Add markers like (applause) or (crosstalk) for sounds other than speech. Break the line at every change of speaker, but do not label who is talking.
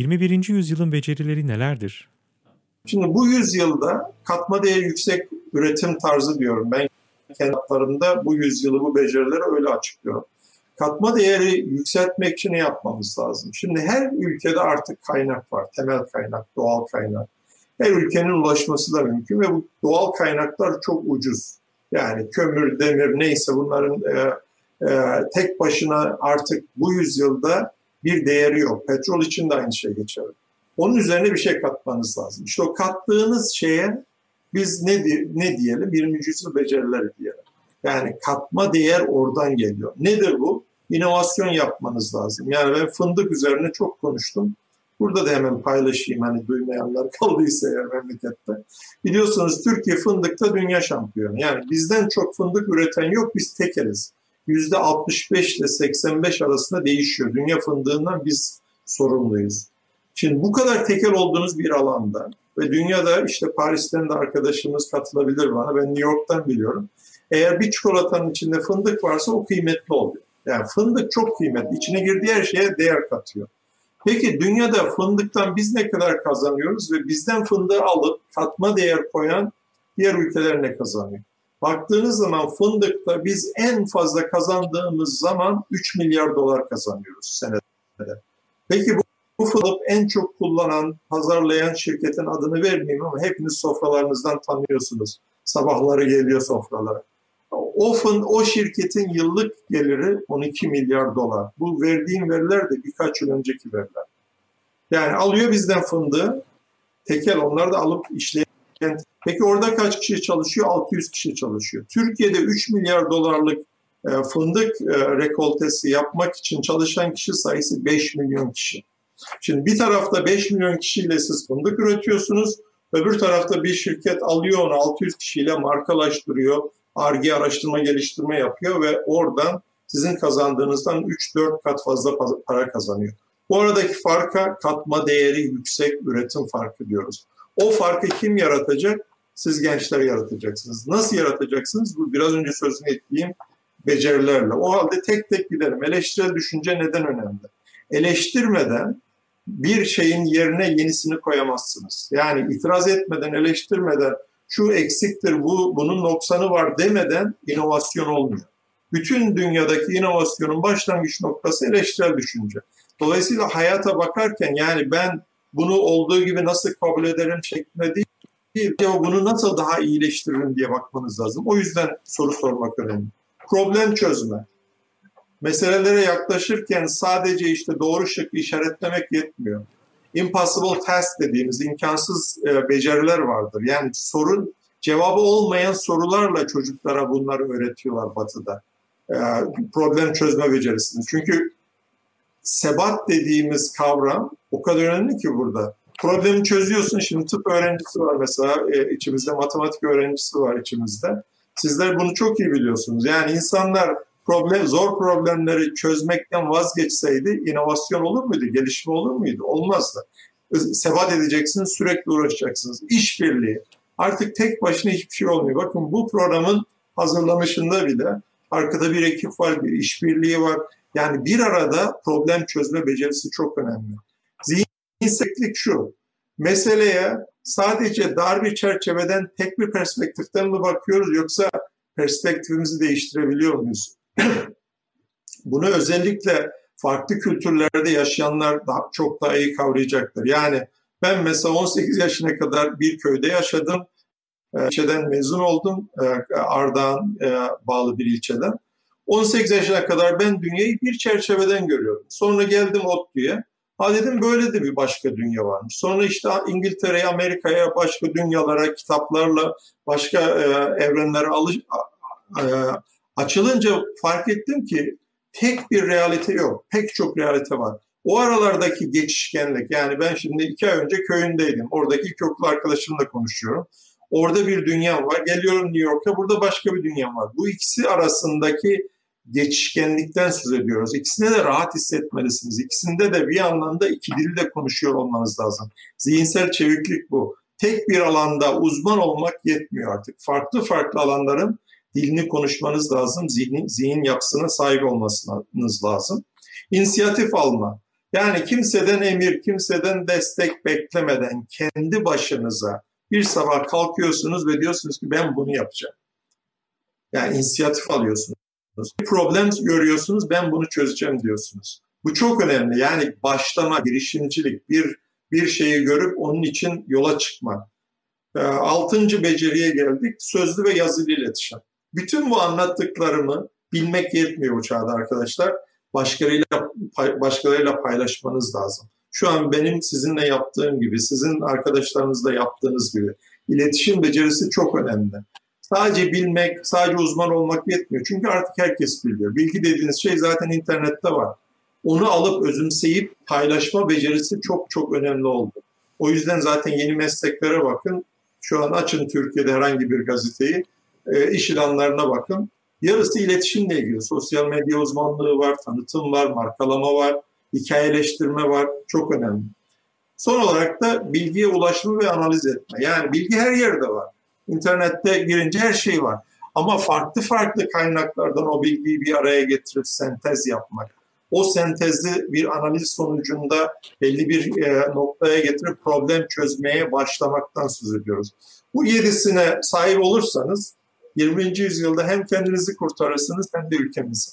21. yüzyılın becerileri nelerdir?
Şimdi bu yüzyılda katma değeri yüksek üretim tarzı diyorum. Ben kendi bu yüzyılı bu becerileri öyle açıklıyorum. Katma değeri yükseltmek için ne yapmamız lazım? Şimdi her ülkede artık kaynak var. Temel kaynak, doğal kaynak. Her ülkenin ulaşması da mümkün ve bu doğal kaynaklar çok ucuz. Yani kömür, demir neyse bunların e, e, tek başına artık bu yüzyılda bir değeri yok. Petrol için de aynı şey geçerli. Onun üzerine bir şey katmanız lazım. İşte o kattığınız şeye biz ne, ne diyelim? 20. yüzyıl becerileri diyelim. Yani katma değer oradan geliyor. Nedir bu? İnovasyon yapmanız lazım. Yani ben fındık üzerine çok konuştum. Burada da hemen paylaşayım hani duymayanlar (laughs) kaldıysa eğer memlekette. Biliyorsunuz Türkiye fındıkta dünya şampiyonu. Yani bizden çok fındık üreten yok biz tekeriz. %65 ile 85 arasında değişiyor. Dünya fındığından biz sorumluyuz. Şimdi bu kadar tekel olduğunuz bir alanda ve dünyada işte Paris'ten de arkadaşımız katılabilir bana. Ben New York'tan biliyorum. Eğer bir çikolatanın içinde fındık varsa o kıymetli oluyor. Yani fındık çok kıymetli. İçine girdiği her şeye değer katıyor. Peki dünyada fındıktan biz ne kadar kazanıyoruz ve bizden fındığı alıp katma değer koyan diğer ülkeler ne kazanıyor? Baktığınız zaman fındıkta biz en fazla kazandığımız zaman 3 milyar dolar kazanıyoruz senede. Peki bu, bu fındık en çok kullanan, pazarlayan şirketin adını vermeyeyim ama hepiniz sofralarınızdan tanıyorsunuz. Sabahları geliyor sofralara. O, fın, o şirketin yıllık geliri 12 milyar dolar. Bu verdiğim veriler de birkaç yıl önceki veriler. Yani alıyor bizden fındığı, tekel onlar da alıp işleyen. Peki orada kaç kişi çalışıyor? 600 kişi çalışıyor. Türkiye'de 3 milyar dolarlık e, fındık e, rekoltesi yapmak için çalışan kişi sayısı 5 milyon kişi. Şimdi bir tarafta 5 milyon kişiyle siz fındık üretiyorsunuz. Öbür tarafta bir şirket alıyor onu 600 kişiyle markalaştırıyor. ARGE araştırma geliştirme yapıyor ve oradan sizin kazandığınızdan 3-4 kat fazla para kazanıyor. Bu aradaki farka katma değeri yüksek üretim farkı diyoruz. O farkı kim yaratacak? Siz gençler yaratacaksınız. Nasıl yaratacaksınız? Bu biraz önce sözünü ettiğim becerilerle. O halde tek tek gidelim. Eleştirel düşünce neden önemli? Eleştirmeden bir şeyin yerine yenisini koyamazsınız. Yani itiraz etmeden, eleştirmeden şu eksiktir, bu bunun noksanı var demeden inovasyon olmuyor. Bütün dünyadaki inovasyonun başlangıç noktası eleştirel düşünce. Dolayısıyla hayata bakarken yani ben bunu olduğu gibi nasıl kabul ederim şeklinde değil, değil ya bunu nasıl daha iyileştiririm diye bakmanız lazım. O yüzden soru sormak önemli. Problem çözme. Meselelere yaklaşırken sadece işte doğru şıkkı işaretlemek yetmiyor impossible task dediğimiz imkansız e, beceriler vardır. Yani sorun cevabı olmayan sorularla çocuklara bunları öğretiyorlar batıda. E, problem çözme becerisini. Çünkü sebat dediğimiz kavram o kadar önemli ki burada. Problemi çözüyorsun. Şimdi tıp öğrencisi var mesela e, içimizde, matematik öğrencisi var içimizde. Sizler bunu çok iyi biliyorsunuz. Yani insanlar problem, zor problemleri çözmekten vazgeçseydi inovasyon olur muydu, gelişme olur muydu? Olmazdı. Sebat edeceksiniz, sürekli uğraşacaksınız. İşbirliği. Artık tek başına hiçbir şey olmuyor. Bakın bu programın hazırlamışında bile arkada bir ekip var, bir işbirliği var. Yani bir arada problem çözme becerisi çok önemli. Zihinsellik şu, meseleye sadece dar bir çerçeveden tek bir perspektiften mi bakıyoruz yoksa perspektifimizi değiştirebiliyor muyuz? (clears throat) Bunu özellikle farklı kültürlerde yaşayanlar daha, çok daha iyi kavrayacaktır. Yani ben mesela 18 yaşına kadar bir köyde yaşadım. Ee, ilçeden mezun oldum. Ee, Ardahan e, bağlı bir ilçeden. 18 yaşına kadar ben dünyayı bir çerçeveden görüyordum. Sonra geldim ODTÜ'ye. Ha dedim böyle de bir başka dünya varmış. Sonra işte İngiltere'ye, Amerika'ya, başka dünyalara, kitaplarla, başka e, evrenlere alış, e, Açılınca fark ettim ki tek bir realite yok. Pek çok realite var. O aralardaki geçişkenlik yani ben şimdi iki ay önce köyündeydim. Oradaki ilkokul arkadaşımla konuşuyorum. Orada bir dünyam var. Geliyorum New York'a burada başka bir dünyam var. Bu ikisi arasındaki geçişkenlikten söz ediyoruz. İkisine de rahat hissetmelisiniz. İkisinde de bir anlamda iki dili de konuşuyor olmanız lazım. Zihinsel çeviklik bu. Tek bir alanda uzman olmak yetmiyor artık. Farklı farklı alanların dilini konuşmanız lazım, zihin, zihin yapısına sahip olmanız lazım. İnisiyatif alma. Yani kimseden emir, kimseden destek beklemeden kendi başınıza bir sabah kalkıyorsunuz ve diyorsunuz ki ben bunu yapacağım. Yani inisiyatif alıyorsunuz. Bir problem görüyorsunuz ben bunu çözeceğim diyorsunuz. Bu çok önemli. Yani başlama, girişimcilik, bir bir şeyi görüp onun için yola çıkma. Ee, altıncı beceriye geldik. Sözlü ve yazılı iletişim. Bütün bu anlattıklarımı bilmek yetmiyor bu çağda arkadaşlar. Başkalarıyla, başkalarıyla paylaşmanız lazım. Şu an benim sizinle yaptığım gibi, sizin arkadaşlarınızla yaptığınız gibi iletişim becerisi çok önemli. Sadece bilmek, sadece uzman olmak yetmiyor. Çünkü artık herkes biliyor. Bilgi dediğiniz şey zaten internette var. Onu alıp özümseyip paylaşma becerisi çok çok önemli oldu. O yüzden zaten yeni mesleklere bakın. Şu an açın Türkiye'de herhangi bir gazeteyi, e, iş ilanlarına bakın. Yarısı iletişimle ilgili. Sosyal medya uzmanlığı var, tanıtım var, markalama var, hikayeleştirme var. Çok önemli. Son olarak da bilgiye ulaşma ve analiz etme. Yani bilgi her yerde var. İnternette girince her şey var. Ama farklı farklı kaynaklardan o bilgiyi bir araya getirip sentez yapmak. O sentezi bir analiz sonucunda belli bir e, noktaya getirip problem çözmeye başlamaktan söz ediyoruz. Bu yedisine sahip olursanız 20. yüzyılda hem kendinizi kurtarırsınız hem de ülkemizi.